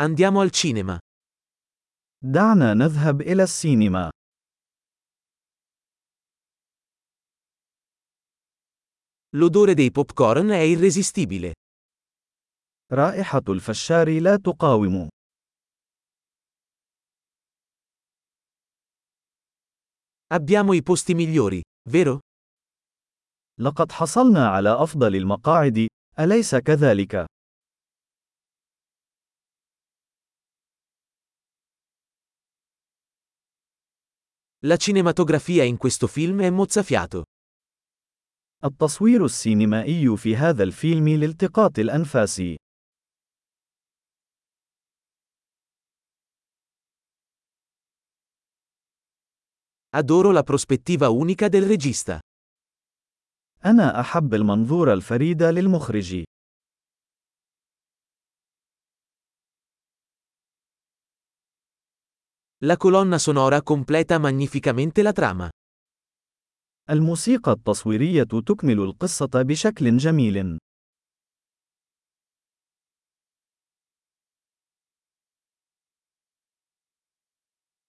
Andiamo al cinema. دعنا نذهب إلى السينما. L'odore dei popcorn è irresistibile. رائحة الفشار لا تقاوم. Abbiamo i posti migliori, vero? لقد حصلنا على أفضل المقاعد، أليس كذلك؟ La cinematografia in questo film è mozzafiato. التصوير السينمائي في هذا الفيلم لالتقاط الأنفاس. Adoro la prospettiva unica del regista. أنا أحب المنظور الفريد للمخرج. La colonna sonora completa magnificamente la trama. الموسيقى التصويرية تكمل القصة بشكل جميل.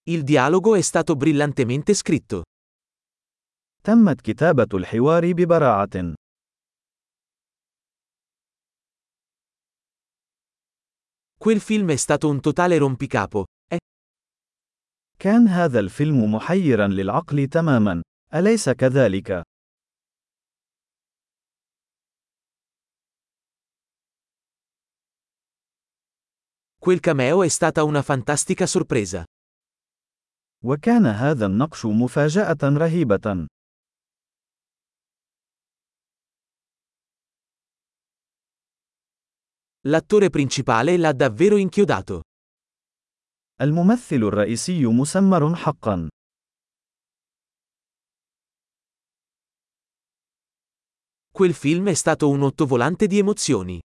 Il dialogo è stato brillantemente scritto. تمت كتابة الحوار ببراعة. Quel film è stato un totale rompicapo. Eh? كان هذا الفيلم محيرا للعقل تماما، أليس كذلك؟ Quel cameo è stata una fantastica sorpresa. وكان هذا النقش مفاجأة رهيبة. L'attore principale l'ha davvero inchiodato. الممثل الرئيسي مسمر حقا. Quel film è stato un ottovolante di emozioni.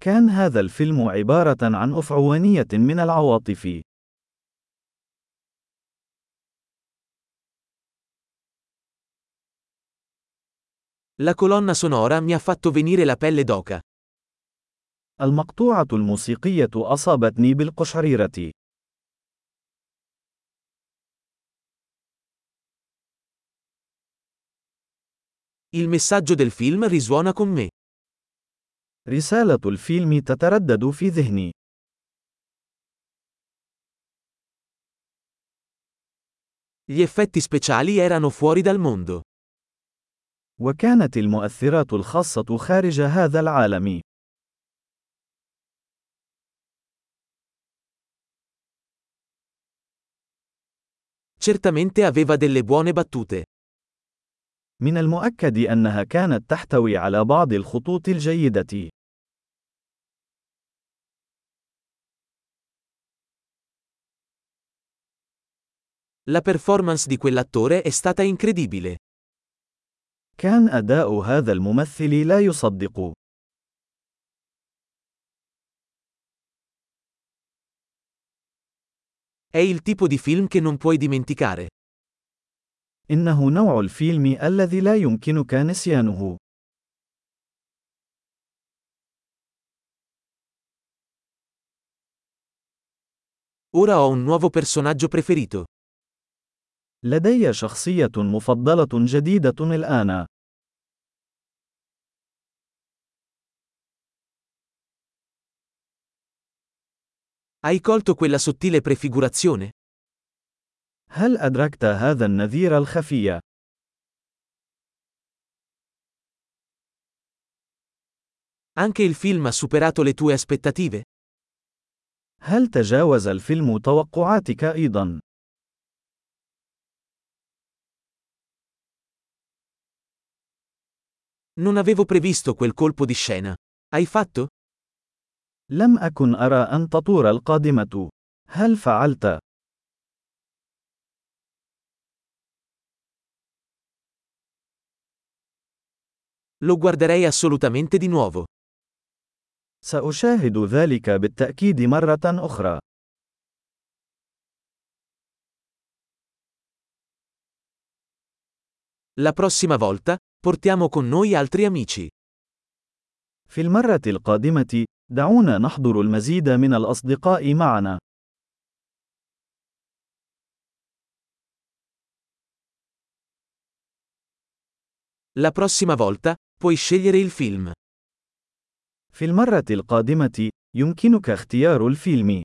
كان هذا الفيلم عبارة عن أفعوانية من العواطف. La colonna sonora mi ha fatto venire la pelle d'oca. المقطوعة الموسيقية أصابتني بالقشعريرة. Il messaggio del film risuona con me. رسالة الفيلم تتردد في ذهني. Gli effetti speciali erano fuori dal mondo. وكانت المؤثرات الخاصة خارج هذا العالم. Certamente aveva delle buone battute. من المؤكد أنها كانت تحتوي على بعض الخطوط الجيدة. La performance di quell'attore è stata incredibile. كان أداء هذا الممثل لا يصدق. È il tipo di film che non puoi dimenticare. إنه نوع الفيلم الذي لا يمكنك نسيانه. Ora ho un nuovo personaggio preferito. لدي شخصية مفضلة جديدة الآن. Hai colto quella sottile prefigurazione? هل أدركت هذا النذير الخفي؟ Anche il film ha superato le tue aspettative? هل تجاوز الفيلم توقعاتك أيضا؟ Non avevo previsto quel colpo di scena. Hai fatto? لم أكن أرى أن تطور القادمة. هل فعلت؟ Lo guarderei assolutamente di nuovo. سأشاهد ذلك بالتأكيد مرة أخرى. La prossima volta, portiamo con noi altri amici. في المرة القادمة، دعونا نحضر المزيد من الأصدقاء معنا. La prossima volta, puoi scegliere il film. في المرة القادمة، يمكنك اختيار الفيلم.